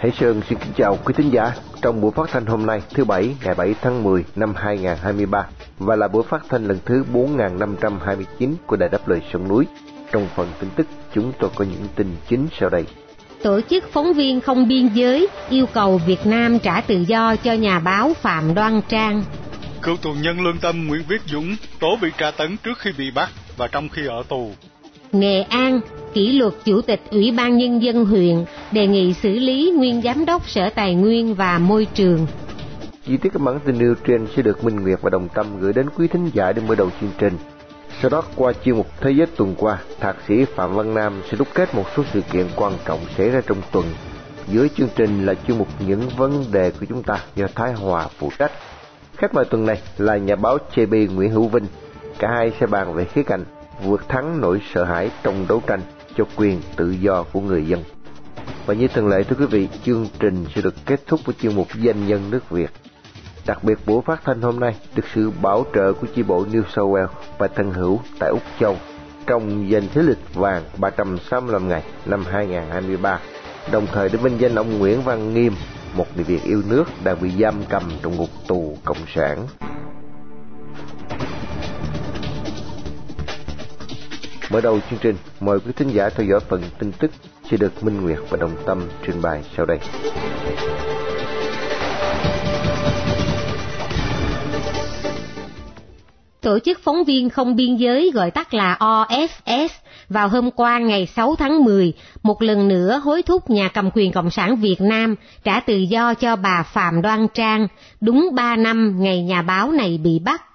Hải Sơn xin kính chào quý thính giả trong buổi phát thanh hôm nay thứ Bảy ngày 7 tháng 10 năm 2023 và là buổi phát thanh lần thứ 4529 của Đài Đáp Lời Sông Núi. Trong phần tin tức chúng tôi có những tin chính sau đây. Tổ chức phóng viên không biên giới yêu cầu Việt Nam trả tự do cho nhà báo Phạm Đoan Trang. Cựu tù nhân lương tâm Nguyễn Viết Dũng tố bị tra tấn trước khi bị bắt và trong khi ở tù. Nghệ An, kỷ luật Chủ tịch Ủy ban Nhân dân huyện đề nghị xử lý nguyên giám đốc Sở Tài nguyên và Môi trường. Chi tiết các bản tin nêu trên sẽ được Minh Nguyệt và Đồng Tâm gửi đến quý thính giả để mở đầu chương trình. Sau đó qua chuyên mục Thế giới tuần qua, Thạc sĩ Phạm Văn Nam sẽ đúc kết một số sự kiện quan trọng xảy ra trong tuần. Dưới chương trình là chuyên mục những vấn đề của chúng ta do Thái Hòa phụ trách. Khách mời tuần này là nhà báo JB Nguyễn Hữu Vinh. Cả hai sẽ bàn về khía cạnh vượt thắng nỗi sợ hãi trong đấu tranh cho quyền tự do của người dân. Và như thường lệ thưa quý vị, chương trình sẽ được kết thúc với chuyên mục danh nhân nước Việt. Đặc biệt buổi phát thanh hôm nay được sự bảo trợ của chi bộ New South Wales và thân hữu tại Úc Châu trong danh thế lịch vàng 365 ngày năm 2023, đồng thời để vinh danh ông Nguyễn Văn Nghiêm, một người Việt yêu nước đang bị giam cầm trong ngục tù cộng sản. Mở đầu chương trình, mời quý thính giả theo dõi phần tin tức sẽ được Minh Nguyệt và Đồng Tâm trình bày sau đây. Tổ chức phóng viên không biên giới gọi tắt là OFS vào hôm qua ngày 6 tháng 10 một lần nữa hối thúc nhà cầm quyền Cộng sản Việt Nam trả tự do cho bà Phạm Đoan Trang đúng 3 năm ngày nhà báo này bị bắt.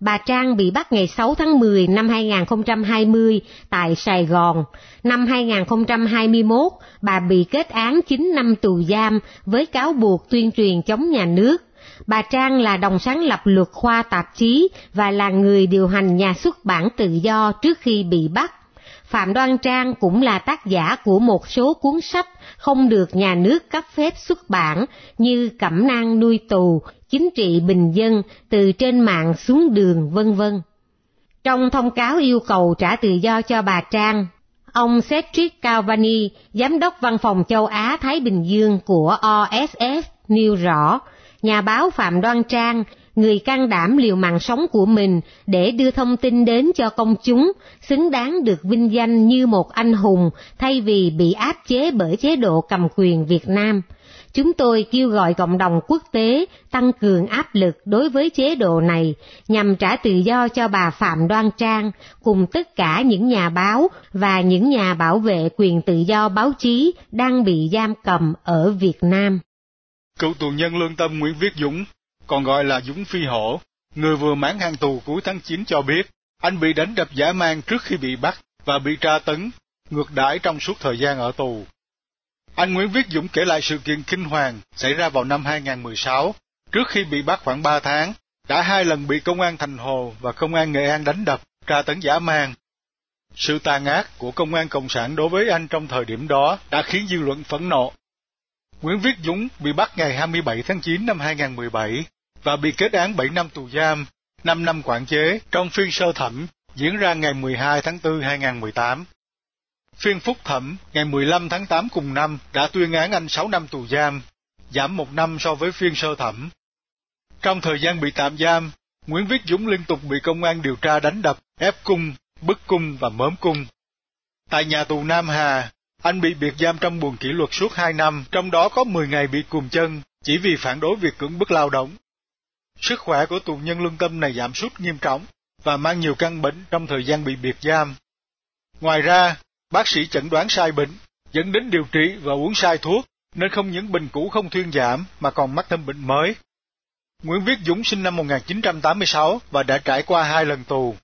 Bà Trang bị bắt ngày 6 tháng 10 năm 2020 tại Sài Gòn. Năm 2021, bà bị kết án 9 năm tù giam với cáo buộc tuyên truyền chống nhà nước. Bà Trang là đồng sáng lập luật khoa tạp chí và là người điều hành nhà xuất bản tự do trước khi bị bắt. Phạm Đoan Trang cũng là tác giả của một số cuốn sách không được nhà nước cấp phép xuất bản như Cẩm nang nuôi tù, Chính trị bình dân, từ trên mạng xuống đường vân vân. Trong thông cáo yêu cầu trả tự do cho bà Trang, ông Cedric Calvani, giám đốc văn phòng châu Á Thái Bình Dương của OSF nêu rõ, nhà báo Phạm Đoan Trang người can đảm liều mạng sống của mình để đưa thông tin đến cho công chúng, xứng đáng được vinh danh như một anh hùng thay vì bị áp chế bởi chế độ cầm quyền Việt Nam. Chúng tôi kêu gọi cộng đồng quốc tế tăng cường áp lực đối với chế độ này nhằm trả tự do cho bà Phạm Đoan Trang cùng tất cả những nhà báo và những nhà bảo vệ quyền tự do báo chí đang bị giam cầm ở Việt Nam. Cựu tù nhân lương tâm Nguyễn Viết Dũng còn gọi là Dũng Phi Hổ, người vừa mãn hạn tù cuối tháng 9 cho biết, anh bị đánh đập giả mang trước khi bị bắt và bị tra tấn, ngược đãi trong suốt thời gian ở tù. Anh Nguyễn Viết Dũng kể lại sự kiện kinh hoàng xảy ra vào năm 2016, trước khi bị bắt khoảng 3 tháng, đã hai lần bị công an Thành Hồ và công an Nghệ An đánh đập, tra tấn giả mang. Sự tàn ác của công an Cộng sản đối với anh trong thời điểm đó đã khiến dư luận phẫn nộ. Nguyễn Viết Dũng bị bắt ngày 27 tháng 9 năm 2017 và bị kết án 7 năm tù giam, 5 năm quản chế trong phiên sơ thẩm diễn ra ngày 12 tháng 4 2018. Phiên phúc thẩm ngày 15 tháng 8 cùng năm đã tuyên án anh 6 năm tù giam, giảm một năm so với phiên sơ thẩm. Trong thời gian bị tạm giam, Nguyễn Viết Dũng liên tục bị công an điều tra đánh đập, ép cung, bức cung và mớm cung. Tại nhà tù Nam Hà, anh bị biệt giam trong buồng kỷ luật suốt 2 năm, trong đó có 10 ngày bị cùm chân, chỉ vì phản đối việc cưỡng bức lao động. Sức khỏe của tù nhân lương tâm này giảm sút nghiêm trọng và mang nhiều căn bệnh trong thời gian bị biệt giam. Ngoài ra, bác sĩ chẩn đoán sai bệnh, dẫn đến điều trị và uống sai thuốc, nên không những bệnh cũ không thuyên giảm mà còn mắc thêm bệnh mới. Nguyễn Viết Dũng sinh năm 1986 và đã trải qua hai lần tù.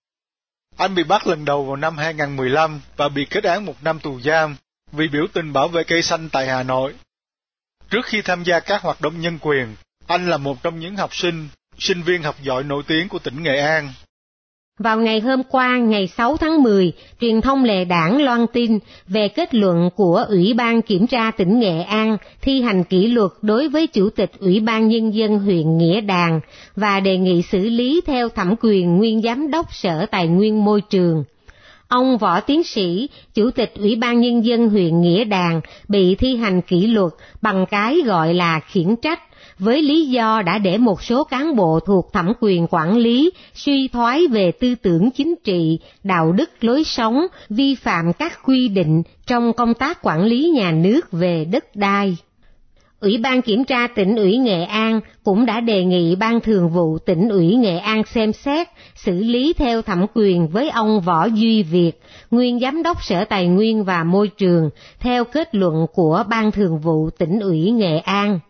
Anh bị bắt lần đầu vào năm 2015 và bị kết án một năm tù giam vì biểu tình bảo vệ cây xanh tại Hà Nội. Trước khi tham gia các hoạt động nhân quyền, anh là một trong những học sinh sinh viên học giỏi nổi tiếng của tỉnh Nghệ An. Vào ngày hôm qua, ngày 6 tháng 10, truyền thông lệ đảng loan tin về kết luận của Ủy ban Kiểm tra tỉnh Nghệ An thi hành kỷ luật đối với Chủ tịch Ủy ban Nhân dân huyện Nghĩa Đàn và đề nghị xử lý theo thẩm quyền nguyên giám đốc Sở Tài nguyên Môi trường. ông Võ Tiến Sĩ, Chủ tịch Ủy ban Nhân dân huyện Nghĩa Đàn, bị thi hành kỷ luật bằng cái gọi là khiển trách, với lý do đã để một số cán bộ thuộc thẩm quyền quản lý suy thoái về tư tưởng chính trị, đạo đức lối sống, vi phạm các quy định trong công tác quản lý nhà nước về đất đai. Ủy ban Kiểm tra tỉnh ủy Nghệ An cũng đã đề nghị Ban Thường vụ tỉnh ủy Nghệ An xem xét, xử lý theo thẩm quyền với ông Võ Duy Việt, nguyên Giám đốc Sở Tài nguyên và Môi trường, theo kết luận của Ban Thường vụ tỉnh ủy Nghệ An.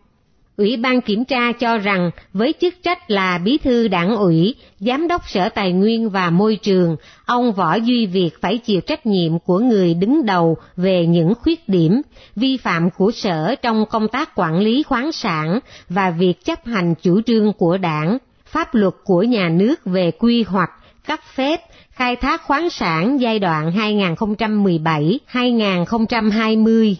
Ủy ban kiểm tra cho rằng với chức trách là bí thư đảng ủy, giám đốc sở tài nguyên và môi trường, ông Võ Duy Việt phải chịu trách nhiệm của người đứng đầu về những khuyết điểm, vi phạm của sở trong công tác quản lý khoáng sản và việc chấp hành chủ trương của đảng, pháp luật của nhà nước về quy hoạch, cấp phép, khai thác khoáng sản giai đoạn 2017-2020.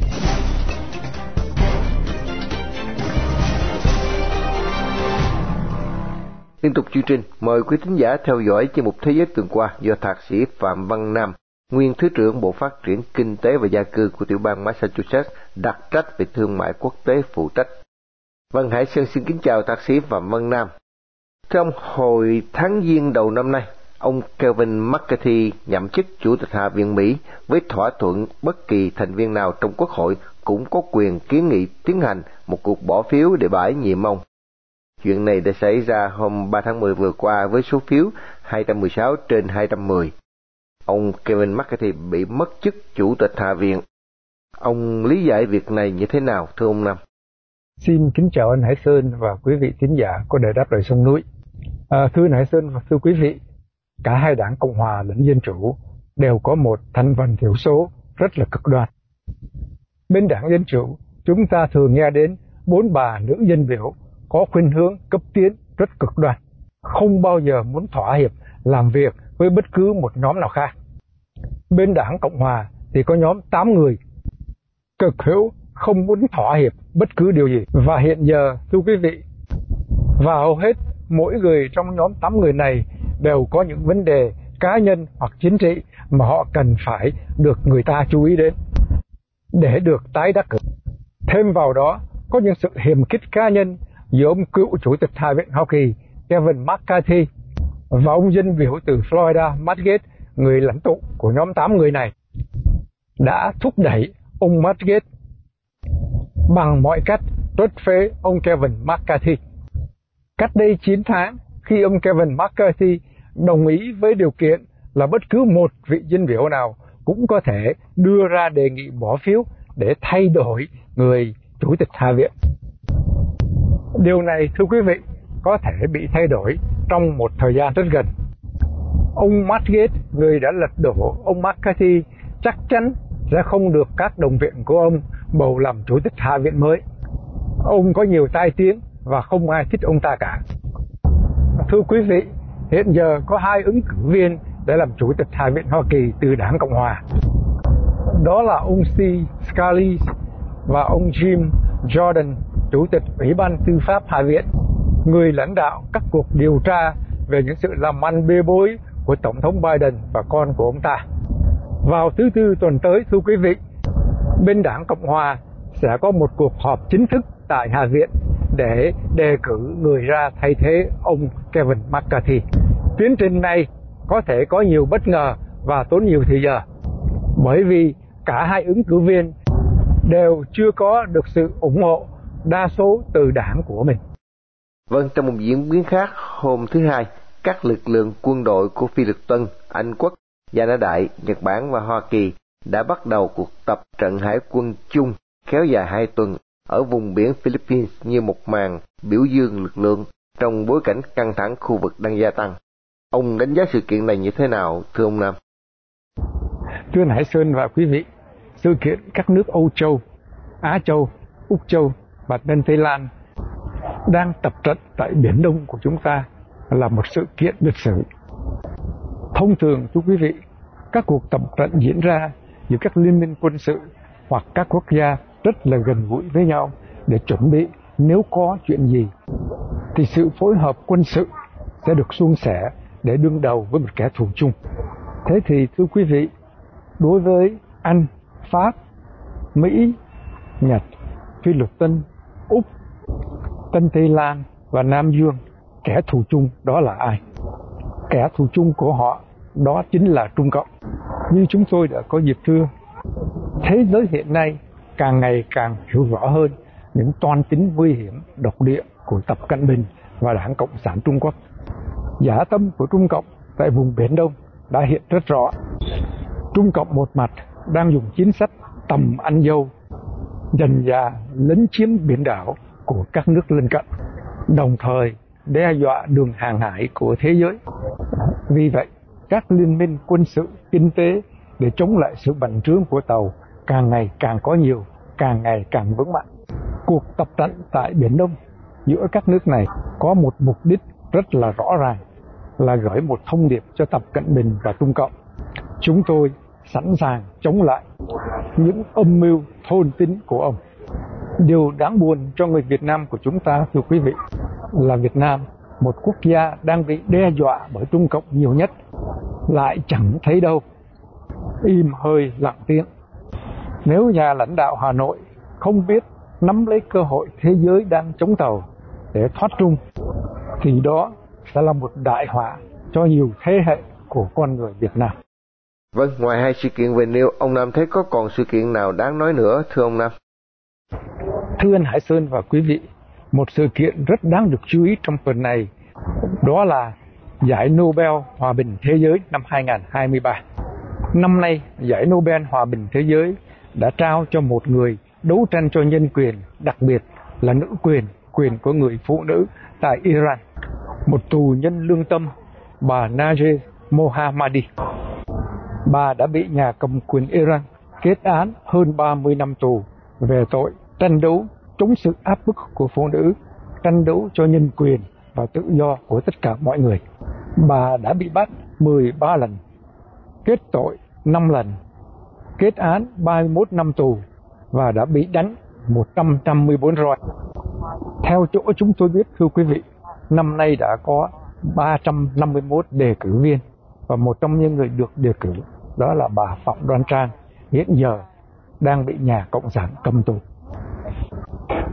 Liên tục chương trình, mời quý thính giả theo dõi chương mục Thế giới tuần qua do Thạc sĩ Phạm Văn Nam, nguyên Thứ trưởng Bộ Phát triển Kinh tế và Gia cư của tiểu bang Massachusetts, đặc trách về thương mại quốc tế phụ trách. Vân Hải Sơn xin kính chào Thạc sĩ Phạm Văn Nam. Trong hồi tháng Giêng đầu năm nay, ông Kevin McCarthy nhậm chức Chủ tịch Hạ viện Mỹ với thỏa thuận bất kỳ thành viên nào trong Quốc hội cũng có quyền kiến nghị tiến hành một cuộc bỏ phiếu để bãi nhiệm ông. Chuyện này đã xảy ra hôm 3 tháng 10 vừa qua với số phiếu 216 trên 210. Ông Kevin McCarthy bị mất chức chủ tịch Hạ viện. Ông lý giải việc này như thế nào thưa ông Nam? Xin kính chào anh Hải Sơn và quý vị khán giả của Đài Đáp Lời Sông Núi. À, thưa anh Hải Sơn và thưa quý vị, cả hai đảng Cộng Hòa lẫn Dân Chủ đều có một thành phần thiểu số rất là cực đoan. Bên đảng Dân Chủ, chúng ta thường nghe đến bốn bà nữ dân biểu có khuynh hướng cấp tiến rất cực đoan, không bao giờ muốn thỏa hiệp làm việc với bất cứ một nhóm nào khác. Bên đảng Cộng Hòa thì có nhóm 8 người cực hữu không muốn thỏa hiệp bất cứ điều gì. Và hiện giờ, thưa quý vị, và hầu hết mỗi người trong nhóm 8 người này đều có những vấn đề cá nhân hoặc chính trị mà họ cần phải được người ta chú ý đến để được tái đắc cử. Thêm vào đó, có những sự hiềm khích cá nhân giữa ông cựu chủ tịch Hạ viện Hoa Kỳ Kevin McCarthy và ông dân biểu từ Florida Matt Gaetz, người lãnh tụ của nhóm 8 người này, đã thúc đẩy ông Matt Gaetz bằng mọi cách truất phế ông Kevin McCarthy. Cách đây 9 tháng, khi ông Kevin McCarthy đồng ý với điều kiện là bất cứ một vị dân biểu nào cũng có thể đưa ra đề nghị bỏ phiếu để thay đổi người chủ tịch Hạ viện. Điều này thưa quý vị có thể bị thay đổi trong một thời gian rất gần. Ông Matt Gates, người đã lật đổ ông McCarthy, chắc chắn sẽ không được các đồng viện của ông bầu làm chủ tịch Hạ viện mới. Ông có nhiều tai tiếng và không ai thích ông ta cả. Thưa quý vị, hiện giờ có hai ứng cử viên để làm chủ tịch Hạ viện Hoa Kỳ từ đảng Cộng Hòa. Đó là ông C. Scalise và ông Jim Jordan Chủ tịch Ủy ban Tư pháp Hạ viện, người lãnh đạo các cuộc điều tra về những sự làm ăn bê bối của Tổng thống Biden và con của ông ta. Vào thứ tư tuần tới, thưa quý vị, bên đảng Cộng Hòa sẽ có một cuộc họp chính thức tại Hạ viện để đề cử người ra thay thế ông Kevin McCarthy. Tiến trình này có thể có nhiều bất ngờ và tốn nhiều thời giờ bởi vì cả hai ứng cử viên đều chưa có được sự ủng hộ đa số từ đảng của mình. Vâng, trong một diễn biến khác, hôm thứ Hai, các lực lượng quân đội của Phi Lực Tân, Anh Quốc, Gia Nã Đại, Nhật Bản và Hoa Kỳ đã bắt đầu cuộc tập trận hải quân chung kéo dài hai tuần ở vùng biển Philippines như một màn biểu dương lực lượng trong bối cảnh căng thẳng khu vực đang gia tăng. Ông đánh giá sự kiện này như thế nào, thưa ông Nam? Thưa Hải Sơn và quý vị, sự kiện các nước Âu Châu, Á Châu, Úc Châu và bên Tây Lan đang tập trận tại Biển Đông của chúng ta là một sự kiện lịch sử. Thông thường, thưa quý vị, các cuộc tập trận diễn ra giữa các liên minh quân sự hoặc các quốc gia rất là gần gũi với nhau để chuẩn bị nếu có chuyện gì thì sự phối hợp quân sự sẽ được suôn sẻ để đương đầu với một kẻ thù chung. Thế thì thưa quý vị, đối với Anh, Pháp, Mỹ, Nhật, Phi Luật Tân, Úc, Tân Tây Lan và Nam Dương, kẻ thù chung đó là ai? Kẻ thù chung của họ đó chính là Trung Cộng. Như chúng tôi đã có dịp thưa, thế giới hiện nay càng ngày càng hiểu rõ hơn những toan tính nguy hiểm độc địa của Tập Cận Bình và Đảng Cộng sản Trung Quốc. Giả tâm của Trung Cộng tại vùng Biển Đông đã hiện rất rõ. Trung Cộng một mặt đang dùng chính sách tầm ăn dâu, dần dà lấn chiếm biển đảo của các nước lân cận, đồng thời đe dọa đường hàng hải của thế giới. Vì vậy, các liên minh quân sự, kinh tế để chống lại sự bành trướng của tàu càng ngày càng có nhiều, càng ngày càng vững mạnh. Cuộc tập trận tại Biển Đông giữa các nước này có một mục đích rất là rõ ràng là gửi một thông điệp cho Tập Cận Bình và Trung Cộng. Chúng tôi sẵn sàng chống lại những âm mưu thôn tính của ông. Điều đáng buồn cho người Việt Nam của chúng ta, thưa quý vị, là Việt Nam, một quốc gia đang bị đe dọa bởi Trung Cộng nhiều nhất, lại chẳng thấy đâu. Im hơi lặng tiếng. Nếu nhà lãnh đạo Hà Nội không biết nắm lấy cơ hội thế giới đang chống tàu để thoát trung, thì đó sẽ là một đại họa cho nhiều thế hệ của con người Việt Nam. Vâng, ngoài hai sự kiện về nêu, ông Nam thấy có còn sự kiện nào đáng nói nữa, thưa ông Nam? Thưa anh Hải Sơn và quý vị, một sự kiện rất đáng được chú ý trong tuần này, đó là Giải Nobel Hòa bình Thế giới năm 2023. Năm nay, Giải Nobel Hòa bình Thế giới đã trao cho một người đấu tranh cho nhân quyền, đặc biệt là nữ quyền, quyền của người phụ nữ tại Iran. Một tù nhân lương tâm, bà najee Mohammadi. Bà đã bị nhà cầm quyền Iran kết án hơn 30 năm tù về tội tranh đấu chống sự áp bức của phụ nữ, tranh đấu cho nhân quyền và tự do của tất cả mọi người. Bà đã bị bắt 13 lần, kết tội 5 lần, kết án 31 năm tù và đã bị đánh 154 roi. Theo chỗ chúng tôi biết thưa quý vị, năm nay đã có 351 đề cử viên và một trong những người được đề cử đó là bà Phạm Đoan Trang hiện giờ đang bị nhà Cộng sản cầm tù.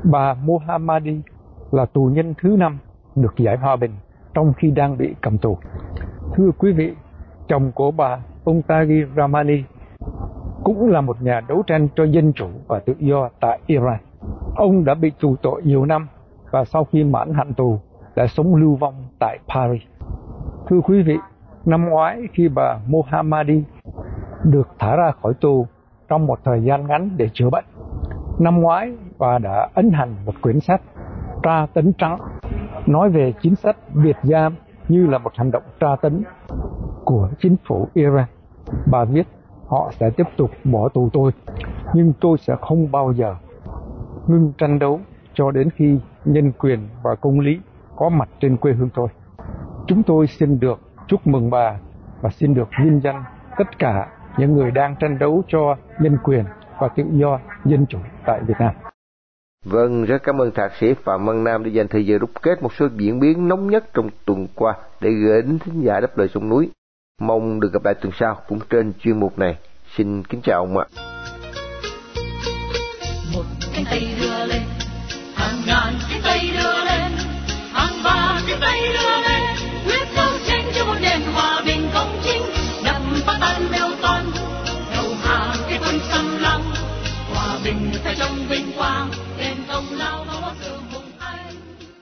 Bà Mohammadi là tù nhân thứ năm được giải hòa bình trong khi đang bị cầm tù. Thưa quý vị, chồng của bà, ông Taghi Ramani, cũng là một nhà đấu tranh cho dân chủ và tự do tại Iran. Ông đã bị tù tội nhiều năm và sau khi mãn hạn tù đã sống lưu vong tại Paris. Thưa quý vị, năm ngoái khi bà Mohammadi được thả ra khỏi tù trong một thời gian ngắn để chữa bệnh, năm ngoái bà đã ấn hành một quyển sách tra tấn trắng nói về chính sách biệt giam như là một hành động tra tấn của chính phủ Iran. Bà viết họ sẽ tiếp tục bỏ tù tôi, nhưng tôi sẽ không bao giờ ngưng tranh đấu cho đến khi nhân quyền và công lý có mặt trên quê hương tôi. Chúng tôi xin được chúc mừng bà và xin được vinh danh tất cả những người đang tranh đấu cho nhân quyền và tự do dân chủ tại Việt Nam. Vâng, rất cảm ơn thạc sĩ Phạm Văn Nam đã dành thời giờ đúc kết một số diễn biến nóng nhất trong tuần qua để gửi đến thính giả đáp lời sông núi. Mong được gặp lại tuần sau cũng trên chuyên mục này. Xin kính chào ông ạ. Một cánh tay đưa lên, hàng ngàn cánh tay đưa lên, hàng ba cánh tay đưa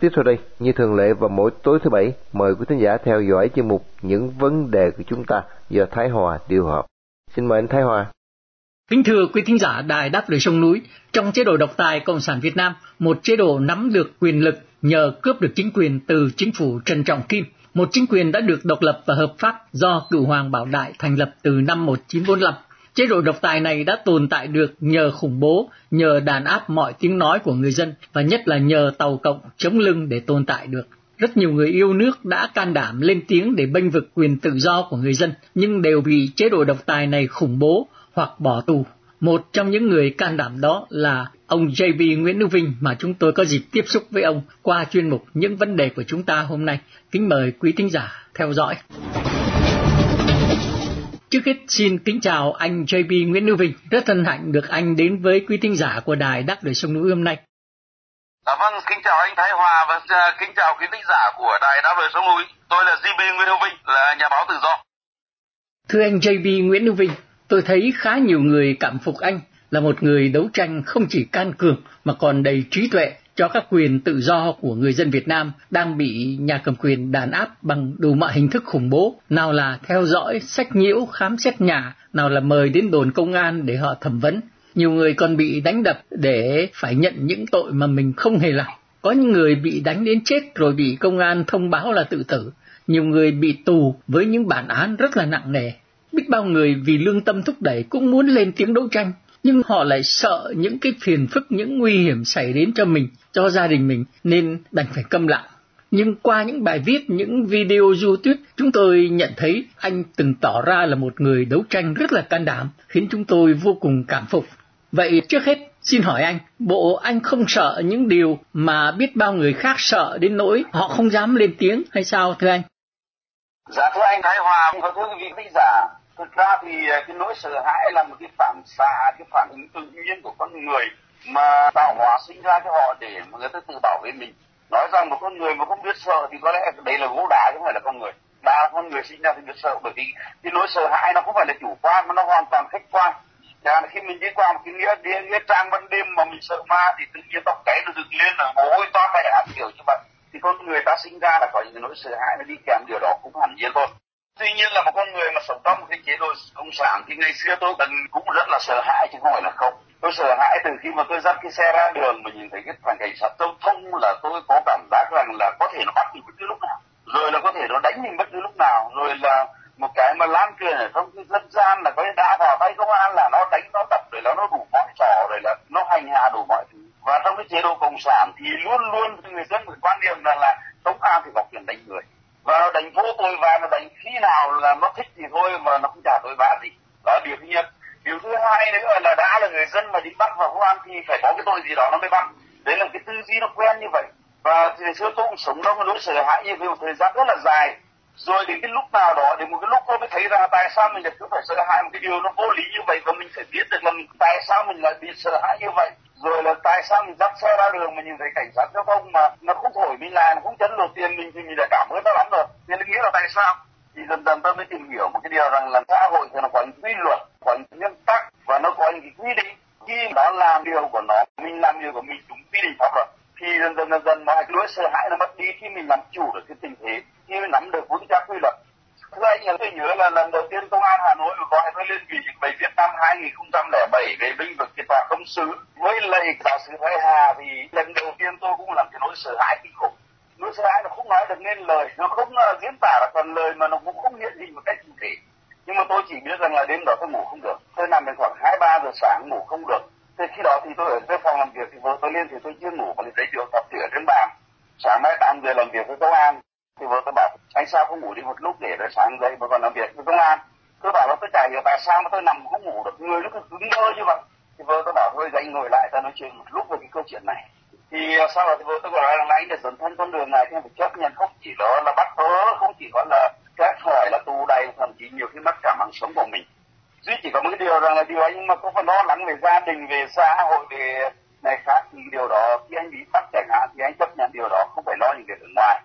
Tiếp sau đây, như thường lệ vào mỗi tối thứ bảy, mời quý thính giả theo dõi chương mục Những vấn đề của chúng ta do Thái Hòa điều hợp. Xin mời anh Thái Hòa. Kính thưa quý thính giả Đài Đáp Lời Sông Núi, trong chế độ độc tài Cộng sản Việt Nam, một chế độ nắm được quyền lực nhờ cướp được chính quyền từ chính phủ Trần Trọng Kim, một chính quyền đã được độc lập và hợp pháp do cựu Hoàng Bảo Đại thành lập từ năm 1945. Chế độ độc tài này đã tồn tại được nhờ khủng bố, nhờ đàn áp mọi tiếng nói của người dân và nhất là nhờ tàu cộng chống lưng để tồn tại được. Rất nhiều người yêu nước đã can đảm lên tiếng để bênh vực quyền tự do của người dân, nhưng đều bị chế độ độc tài này khủng bố hoặc bỏ tù. Một trong những người can đảm đó là ông JB Nguyễn Đức Vinh mà chúng tôi có dịp tiếp xúc với ông qua chuyên mục Những vấn đề của chúng ta hôm nay. Kính mời quý thính giả theo dõi. Trước hết xin kính chào anh JB Nguyễn Lưu Vinh, rất hân hạnh được anh đến với quý thính giả của đài Đáp Đời Sông Núi hôm nay. À, vâng, kính chào anh Thái Hòa và uh, kính chào quý thính giả của đài Đáp Lời Sông Núi. Tôi là JB Nguyễn Hữu Vinh, là nhà báo tự do. Thưa anh JB Nguyễn Hữu Vinh, tôi thấy khá nhiều người cảm phục anh là một người đấu tranh không chỉ can cường mà còn đầy trí tuệ cho các quyền tự do của người dân Việt Nam đang bị nhà cầm quyền đàn áp bằng đủ mọi hình thức khủng bố, nào là theo dõi, sách nhiễu, khám xét nhà, nào là mời đến đồn công an để họ thẩm vấn. Nhiều người còn bị đánh đập để phải nhận những tội mà mình không hề làm. Có những người bị đánh đến chết rồi bị công an thông báo là tự tử. Nhiều người bị tù với những bản án rất là nặng nề. Biết bao người vì lương tâm thúc đẩy cũng muốn lên tiếng đấu tranh, nhưng họ lại sợ những cái phiền phức, những nguy hiểm xảy đến cho mình, cho gia đình mình nên đành phải câm lặng. Nhưng qua những bài viết, những video YouTube, chúng tôi nhận thấy anh từng tỏ ra là một người đấu tranh rất là can đảm, khiến chúng tôi vô cùng cảm phục. Vậy trước hết, xin hỏi anh, bộ anh không sợ những điều mà biết bao người khác sợ đến nỗi họ không dám lên tiếng hay sao thưa anh? Dạ thưa anh Thái Hòa, và thưa quý vị khán giả, thực ra thì à, cái nỗi sợ hãi là một cái phản xạ, cái phản ứng tự nhiên của con người mà tạo hóa sinh ra cho họ để mà người ta tự bảo vệ mình. Nói rằng một con người mà không biết sợ thì có lẽ đấy là gỗ đá chứ không phải là con người. Đa con người sinh ra thì biết sợ bởi vì cái nỗi sợ hãi nó không phải là chủ quan mà nó hoàn toàn khách quan Chẳng khi mình đi qua một cái nghĩa, địa nghĩa trang ban đêm mà mình sợ ma thì tự nhiên tóc cái nó dựng lên là ôi to toát kiểu như vậy. Thì con người ta sinh ra là có những nỗi sợ hãi nó đi kèm điều đó cũng hẳn nhiên thôi. Tuy nhiên là một con người mà sống trong một cái chế độ cộng sản thì ngày xưa tôi từng cũng rất là sợ hãi chứ không phải là không. Tôi sợ hãi từ khi mà tôi dắt cái xe ra đường mà nhìn thấy cái thằng cảnh sát giao thông là tôi có cảm giác rằng là có thể nó bắt mình bất cứ lúc nào. Rồi là có thể nó đánh mình bất cứ lúc nào. Rồi là một cái mà lan truyền ở trong cái dân gian là có đã vào tay công an là nó đánh, nó đập, rồi là nó đủ mọi trò, rồi là nó hành hạ đủ mọi thứ và trong cái chế độ cộng sản thì luôn luôn người dân phải quan niệm rằng là công an thì có quyền đánh người và nó đánh vô tội và nó đánh khi nào là nó thích thì thôi mà nó không trả tội vạ gì. Đó là điều thứ nhất. Điều thứ hai nữa là đã là người dân mà đi bắt vào công an thì phải có cái tội gì đó nó mới bắt. Đấy là cái tư duy nó quen như vậy. Và thì xưa tôi cũng sống trong cái nỗi sợ hãi như vậy một thời gian rất là dài. Rồi đến cái lúc nào đó, đến một cái lúc tôi mới thấy rằng tại sao mình lại cứ phải sợ hãi một cái điều nó vô lý như vậy và mình phải biết được là tại sao mình lại bị sợ hãi như vậy. Rồi là tại sao mình dắt xe ra đường mà nhìn thấy cảnh sát giao thông mà nó không thổi mình lại, nó không chấn lột tiền mình thì mình lại cảm ơn nó lắm rồi nên nó nghĩa là tại sao thì dần dần tôi mới tìm hiểu một cái điều rằng là xã hội thì nó có những quy luật có những nguyên tắc và nó có những cái quy định khi đó làm điều của nó mình làm điều của mình đúng quy định pháp luật thì dần dần dần dần mọi cái nỗi sợ hãi nó mất đi khi mình làm chủ được cái tình thế khi mình nắm được vững chắc quy luật thưa anh là tôi nhớ là lần đầu tiên công an hà nội gọi tôi lên vì dịch bệnh việt nam 2007 về binh vực cái tòa công sứ với lại giáo sư thái hà thì lần đầu tiên tôi cũng làm cái nỗi sợ hãi kinh khủng nỗi sợ hãi nó không nói được nên lời nó không uh, diễn tả được phần lời mà nó cũng không hiện hình một cách cụ thể nhưng mà tôi chỉ biết rằng là đêm đó tôi ngủ không được tôi nằm đến khoảng hai ba giờ sáng ngủ không được Thế khi đó thì tôi ở cái phòng làm việc thì vợ tôi lên thì tôi chưa ngủ còn thấy được tập thì ở trên bàn. Sáng mai tám giờ làm việc với công an thì vợ tôi bảo anh sao không ngủ đi một lúc để rồi sáng dậy mà còn làm việc với công an. Tôi bảo là tôi chả hiểu tại sao mà tôi nằm không ngủ được người nó cứ cứng đơ như vậy. Thì vợ tôi bảo thôi dậy ngồi lại ta nói chuyện một lúc về cái câu chuyện này. Thì ờ, sau đó thì vợ tôi bảo là anh để dẫn thân con đường này thì phải chấp nhận, không chỉ đó là bắt bớ không chỉ có là các hỏi là tù đầy, thậm chí nhiều khi mất cả mạng sống của mình. Duy chỉ có một cái điều rằng là điều anh mà không phải lo lắng về gia đình, về xã hội, về này khác. Thì điều đó, khi anh bị bắt chẳng hạn, thì anh chấp nhận điều đó, không phải lo những việc ở ngoài.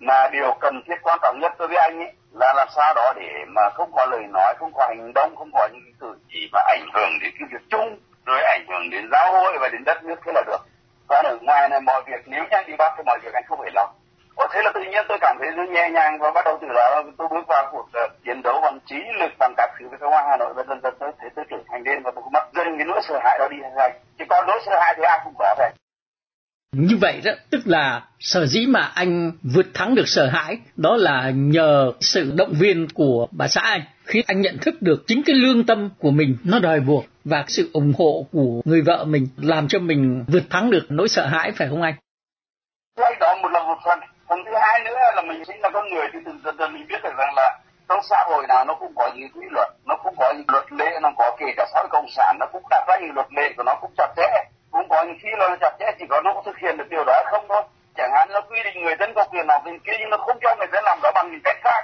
Mà điều cần thiết quan trọng nhất đối với anh ấy là làm sao đó để mà không có lời nói, không có hành động, không có những cử chỉ mà ảnh hưởng đến cái việc chung, rồi ảnh hưởng đến giáo hội và đến đất nước thế là được còn ở ngoài này mọi việc nếu như anh đi bắt thì mọi việc anh không phải lo. Có thế là tự nhiên tôi cảm thấy rất nhẹ nhàng và bắt đầu từ đó tôi bước vào cuộc ờ, chiến đấu bằng trí lực bằng các thứ với công an Hà Nội. Và dần dần tôi thấy tôi trưởng thành lên và tôi mất dần cái nỗi sợ hãi đó đi rồi. Chỉ còn nỗi sợ hãi thì ai cũng có vậy Như vậy đó, tức là sở dĩ mà anh vượt thắng được sợ hãi đó là nhờ sự động viên của bà xã anh. Khi anh nhận thức được chính cái lương tâm của mình nó đòi buộc và sự ủng hộ của người vợ mình làm cho mình vượt thắng được nỗi sợ hãi, phải không anh? Đấy đó một là một phần. Phần thứ hai nữa là mình chính là con người thì từ dần dần mình biết được rằng là trong xã hội nào nó cũng có những quy luật, nó cũng có những luật lệ, nó có kể cả xã hội cộng sản, nó cũng đặt ra những luật lệ của nó cũng chặt chẽ. Cũng có những khi là nó chặt chẽ chỉ có nó có thực hiện được điều đó không thôi. Chẳng hạn nó quy định người dân có quyền nào bên kia nhưng nó không cho người dân làm đó bằng những cách khác.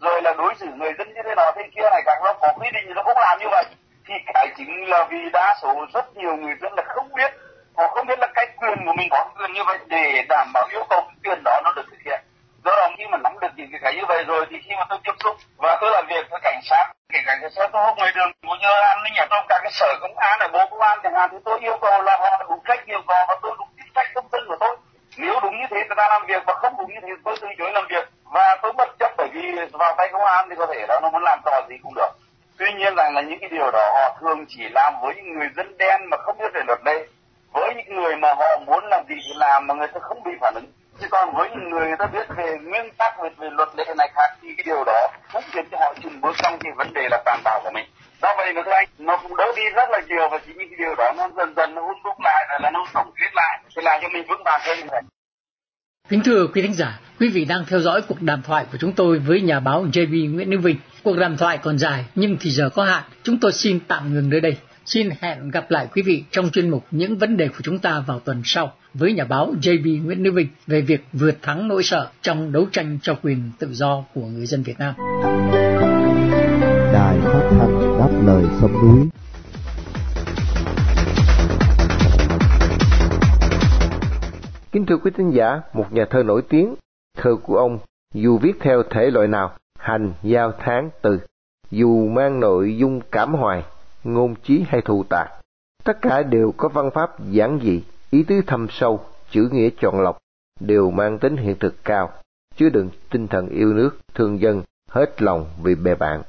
Rồi là đối xử người dân như thế nào thế kia này càng nó có quy định thì nó cũng làm như vậy thì cái chính là vì đa số rất nhiều người dân là không biết, họ không biết là cái quyền của mình có quyền như vậy để đảm bảo yêu cầu quyền đó nó được thực hiện. Do đó khi mà nắm được những cái như vậy rồi thì khi mà tôi tiếp xúc và tôi làm việc với cảnh sát, kể cả cảnh sát tôi ngoài đường, cũng như an ninh ở trong các cái sở công an ở bộ công an chẳng hạn, thì tôi yêu cầu là họ đúng trách nhiệm vào và tôi đúng chức trách công dân của tôi. Nếu đúng như thế thì ta làm việc và không đúng như thế tôi từ chối làm việc. Và tôi bất chấp bởi vì vào tay công an thì có thể là nó muốn làm trò gì cũng được tuy nhiên rằng là những cái điều không chỉ làm với những người dân đen mà không biết về luật lệ với những người mà họ muốn làm gì thì làm mà người ta không bị phản ứng. Chứ còn với những người người ta biết về nguyên tắc về, về luật lệ này khác thì cái điều đó cũng khiến cho họ chừng bước trong cái vấn đề là tàn bạo của mình. Do vậy mà anh nó cũng đỡ đi rất là nhiều và chính những cái điều đó nó dần dần nó hút đúc lại rồi là nó tổng kết lại thì làm cho mình vững vàng hơn. Kính thưa quý thính giả, quý vị đang theo dõi cuộc đàm thoại của chúng tôi với nhà báo JB Nguyễn Đức Vinh. Cuộc đàm thoại còn dài nhưng thì giờ có hạn, chúng tôi xin tạm ngừng nơi đây. Xin hẹn gặp lại quý vị trong chuyên mục những vấn đề của chúng ta vào tuần sau với nhà báo JB Nguyễn Đức Vinh về việc vượt thắng nỗi sợ trong đấu tranh cho quyền tự do của người dân Việt Nam. Đài phát thanh đáp lời sông núi Kính thưa quý thính giả, một nhà thơ nổi tiếng, thơ của ông dù viết theo thể loại nào, hành, giao, tháng, từ, dù mang nội dung cảm hoài, ngôn trí hay thù tạc, tất cả đều có văn pháp giản dị, ý tứ thâm sâu, chữ nghĩa chọn lọc, đều mang tính hiện thực cao, chứa đựng tinh thần yêu nước, thương dân, hết lòng vì bè bạn.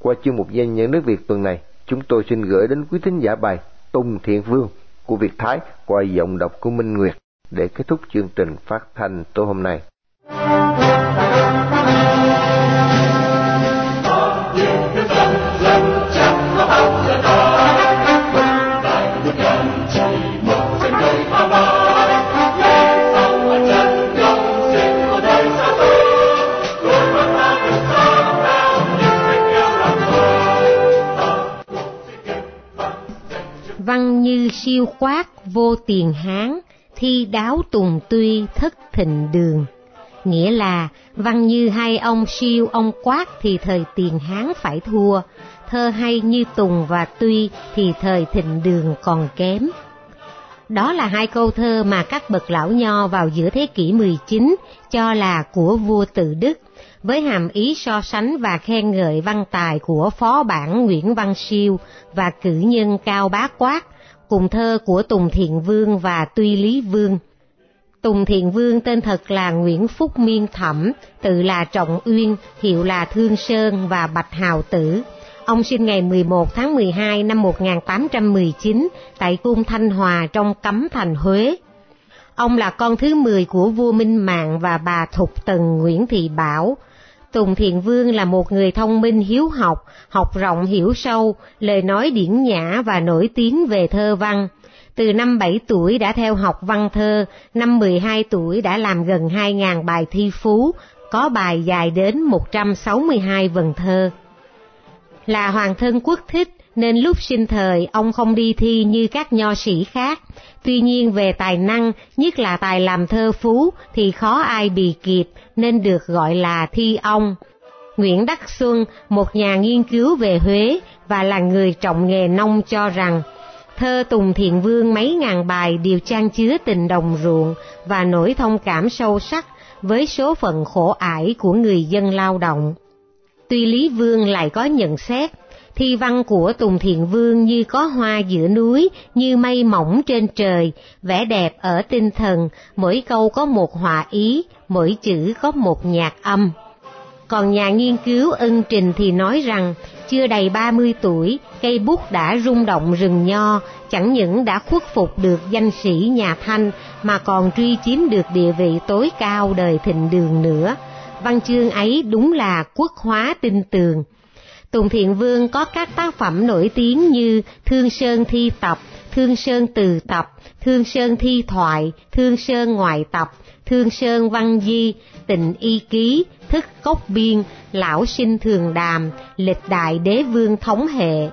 Qua chương mục danh nhân nước Việt tuần này, chúng tôi xin gửi đến quý thính giả bài Tùng Thiện Vương của Việt Thái qua giọng đọc của Minh Nguyệt để kết thúc chương trình phát thanh tối hôm nay. Văn như siêu quát vô tiền hán, thi đáo tùng tuy thất thịnh đường. Nghĩa là văn như hai ông siêu ông quát thì thời tiền hán phải thua, thơ hay như tùng và tuy thì thời thịnh đường còn kém. Đó là hai câu thơ mà các bậc lão nho vào giữa thế kỷ 19 cho là của vua tự Đức, với hàm ý so sánh và khen ngợi văn tài của phó bản Nguyễn Văn Siêu và cử nhân Cao Bá Quát, cùng thơ của Tùng Thiện Vương và Tuy Lý Vương. Tùng Thiện Vương tên thật là Nguyễn Phúc Miên Thẩm, tự là Trọng Uyên, hiệu là Thương Sơn và Bạch Hào Tử. Ông sinh ngày 11 tháng 12 năm 1819 tại cung Thanh Hòa trong Cấm Thành Huế. Ông là con thứ 10 của vua Minh Mạng và bà Thục Tần Nguyễn Thị Bảo. Tùng Thiện Vương là một người thông minh hiếu học, học rộng hiểu sâu, lời nói điển nhã và nổi tiếng về thơ văn. Từ năm 7 tuổi đã theo học văn thơ, năm 12 tuổi đã làm gần 2.000 bài thi phú, có bài dài đến 162 vần thơ. Là hoàng thân quốc thích nên lúc sinh thời ông không đi thi như các nho sĩ khác. Tuy nhiên về tài năng, nhất là tài làm thơ phú thì khó ai bì kịp nên được gọi là thi ông. Nguyễn Đắc Xuân, một nhà nghiên cứu về Huế và là người trọng nghề nông cho rằng thơ Tùng Thiện Vương mấy ngàn bài đều trang chứa tình đồng ruộng và nỗi thông cảm sâu sắc với số phận khổ ải của người dân lao động. Tuy Lý Vương lại có nhận xét, thi văn của Tùng Thiện Vương như có hoa giữa núi, như mây mỏng trên trời, vẻ đẹp ở tinh thần, mỗi câu có một họa ý, mỗi chữ có một nhạc âm. Còn nhà nghiên cứu ân trình thì nói rằng, chưa đầy 30 tuổi, cây bút đã rung động rừng nho, chẳng những đã khuất phục được danh sĩ nhà Thanh, mà còn truy chiếm được địa vị tối cao đời thịnh đường nữa. Văn chương ấy đúng là quốc hóa tinh tường. Tùng Thiện Vương có các tác phẩm nổi tiếng như Thương Sơn Thi Tập, Thương Sơn Từ Tập, Thương Sơn Thi Thoại, Thương Sơn Ngoại Tập, Thương Sơn Văn Di, Tịnh Y Ký, Thức Cốc Biên, Lão Sinh Thường Đàm, Lịch Đại Đế Vương Thống Hệ.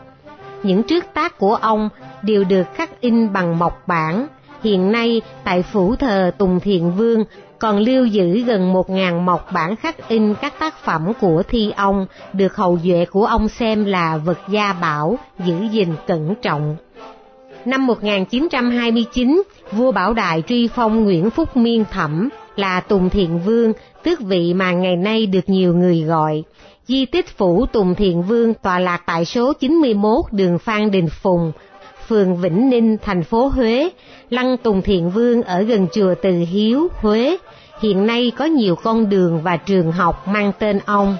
Những trước tác của ông đều được khắc in bằng mộc bản. Hiện nay tại phủ thờ Tùng Thiện Vương còn lưu giữ gần một ngàn mộc bản khắc in các tác phẩm của thi ông được hậu duệ của ông xem là vật gia bảo, giữ gìn cẩn trọng. Năm 1929, vua Bảo Đại truy phong Nguyễn Phúc Miên Thẩm là Tùng Thiện Vương, tước vị mà ngày nay được nhiều người gọi. Di tích phủ Tùng Thiện Vương tọa lạc tại số 91 đường Phan Đình Phùng, phường Vĩnh Ninh, thành phố Huế. Lăng Tùng Thiện Vương ở gần chùa Từ Hiếu, Huế. Hiện nay có nhiều con đường và trường học mang tên ông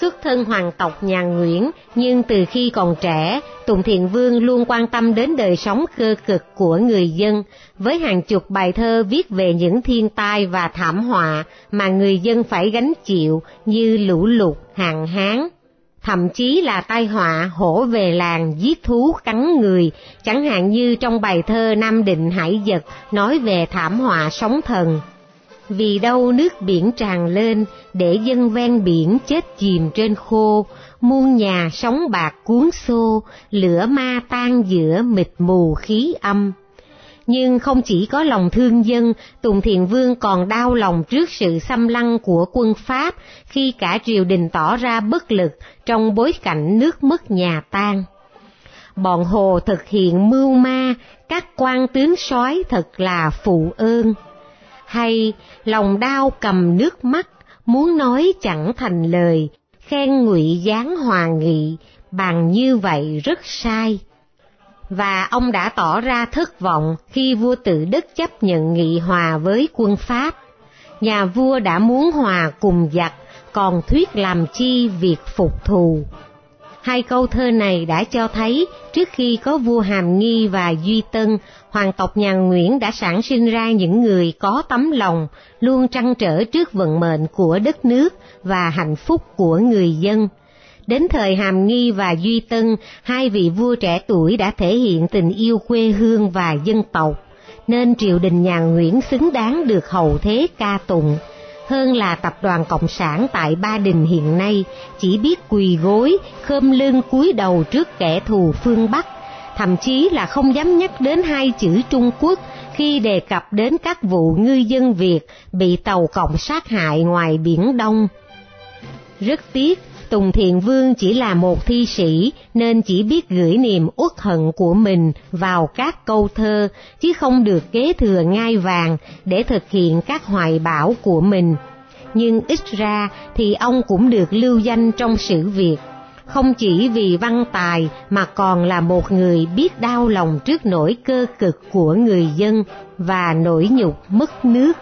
xuất thân hoàng tộc nhà Nguyễn, nhưng từ khi còn trẻ, Tùng Thiện Vương luôn quan tâm đến đời sống cơ cực của người dân, với hàng chục bài thơ viết về những thiên tai và thảm họa mà người dân phải gánh chịu như lũ lụt, hạn hán. Thậm chí là tai họa hổ về làng giết thú cắn người, chẳng hạn như trong bài thơ Nam Định Hải Vật nói về thảm họa sóng thần. Vì đâu nước biển tràn lên để dân ven biển chết chìm trên khô, muôn nhà sóng bạc cuốn xô, lửa ma tan giữa mịt mù khí âm. Nhưng không chỉ có lòng thương dân, Tùng Thiện Vương còn đau lòng trước sự xâm lăng của quân Pháp khi cả triều đình tỏ ra bất lực trong bối cảnh nước mất nhà tan. Bọn Hồ thực hiện mưu ma, các quan tướng sói thật là phụ ơn hay lòng đau cầm nước mắt, muốn nói chẳng thành lời, khen ngụy giáng hòa nghị, bằng như vậy rất sai. Và ông đã tỏ ra thất vọng khi vua tự đức chấp nhận nghị hòa với quân Pháp. Nhà vua đã muốn hòa cùng giặc, còn thuyết làm chi việc phục thù. Hai câu thơ này đã cho thấy trước khi có vua Hàm Nghi và Duy Tân, hoàng tộc nhà Nguyễn đã sản sinh ra những người có tấm lòng, luôn trăn trở trước vận mệnh của đất nước và hạnh phúc của người dân. Đến thời Hàm Nghi và Duy Tân, hai vị vua trẻ tuổi đã thể hiện tình yêu quê hương và dân tộc, nên triều đình nhà Nguyễn xứng đáng được hầu thế ca tụng hơn là tập đoàn Cộng sản tại Ba Đình hiện nay chỉ biết quỳ gối, khom lưng cúi đầu trước kẻ thù phương Bắc, thậm chí là không dám nhắc đến hai chữ Trung Quốc khi đề cập đến các vụ ngư dân Việt bị tàu cộng sát hại ngoài Biển Đông. Rất tiếc, Tùng Thiện Vương chỉ là một thi sĩ nên chỉ biết gửi niềm uất hận của mình vào các câu thơ chứ không được kế thừa ngai vàng để thực hiện các hoài bão của mình. Nhưng ít ra thì ông cũng được lưu danh trong sử Việt, không chỉ vì văn tài mà còn là một người biết đau lòng trước nỗi cơ cực của người dân và nỗi nhục mất nước.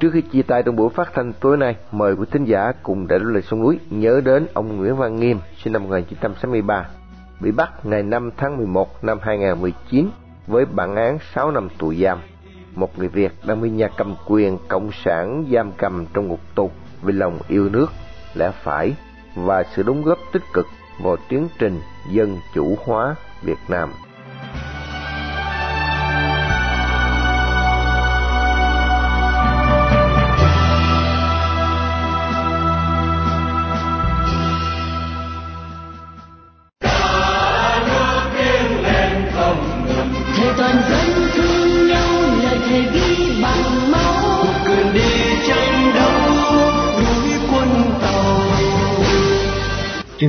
Trước khi chia tay trong buổi phát thanh tối nay, mời quý thính giả cùng đại lời sông núi nhớ đến ông Nguyễn Văn Nghiêm, sinh năm 1963, bị bắt ngày 5 tháng 11 năm 2019 với bản án 6 năm tù giam. Một người Việt đang bị nhà cầm quyền cộng sản giam cầm trong ngục tù vì lòng yêu nước, lẽ phải và sự đóng góp tích cực vào tiến trình dân chủ hóa Việt Nam.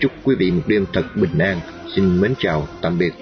Chúc quý vị một đêm thật bình an. Xin mến chào, tạm biệt.